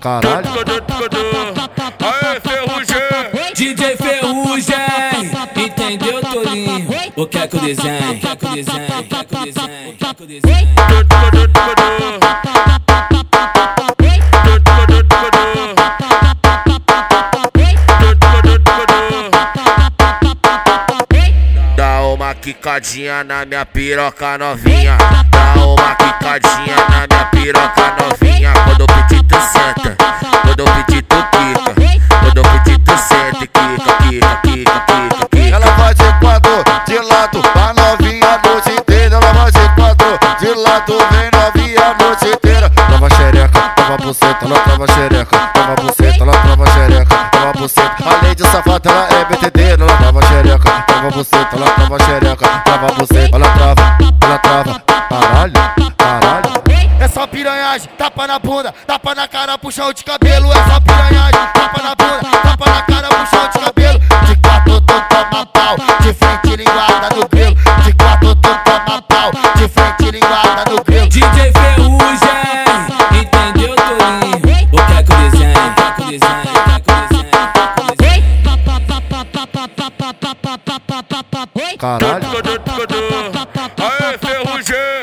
Caralho. Aê, Ferrugem! DJ Ferrugem, entendeu, Tolinho? O que é que o desenho? O que é que o desenho? O que é que o desenho? O que é que o desenho? Dá uma quicadinha na minha piroca novinha. Uma quicadinha na minha piroca novinha. Quando pedir tu senta, quando pedir tu quica. Quando pedir tu senta, e quica, quica, quica, quica, quica. Ela vai de quatro de lado, a novinha a noite inteira. Ela vai de quatro de lado, vem novinha a noite inteira. Trava xereca, trava buceta, ela trava xereca, trava buceta, ela trava xereca, trava buceta. Além de safada, ela é BTD, ela trava xereca, trava buceta, ela trava xereca, trava buceta, ela trava, ela trava. Piranhagem, tapa na bunda, tapa na cara, puxão de cabelo. É só piranhagem, tapa na bunda, tapa na cara, puxão de cabelo. De quatro tu toma pau, de frente linguada no grilo. De quatro tu toma pau, de frente linguada no grilo. DJ Ferrugem, entendeu, Tolinho? O que é que o desenho? O que é que o desenho? O que é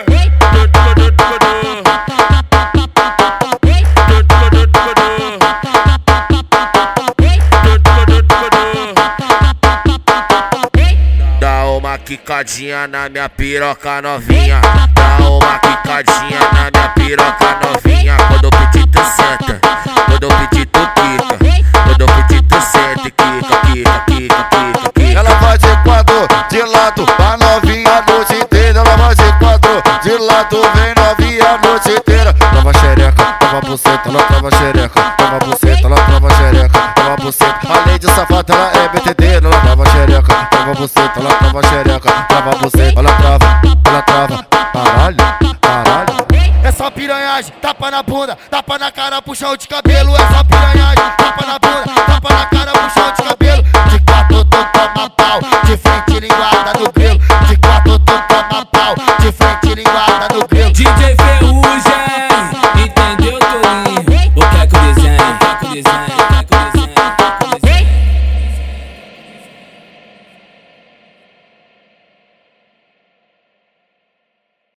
quicadinha na minha piroca novinha. Dá uma quicadinha na minha piroca novinha. Quando eu pedir tu senta, quando eu pedir tu quica. Quando eu pedir tu senta, quica, quica, quica, quica. Ela vai de quatro de lado, a novinha a noite inteira. Ela vai de quatro de lado, vem novinha a noite inteira. Trava xereca, trava buceta, ela trava xereca, trava buceta, Além de safado, ela é BTD, ela trava xereca, trava você, então ela trava xereca, trava você, ela trava, ela trava, caralho, caralho. É só piranhagem, tapa na bunda, tapa na cara, puxão de cabelo. É só piranhagem, tapa na bunda, tapa na cara, puxão de cabelo. De quatro tu toma pau, de frente linguada no grilo. De quatro tu toma pau, de frente linguada.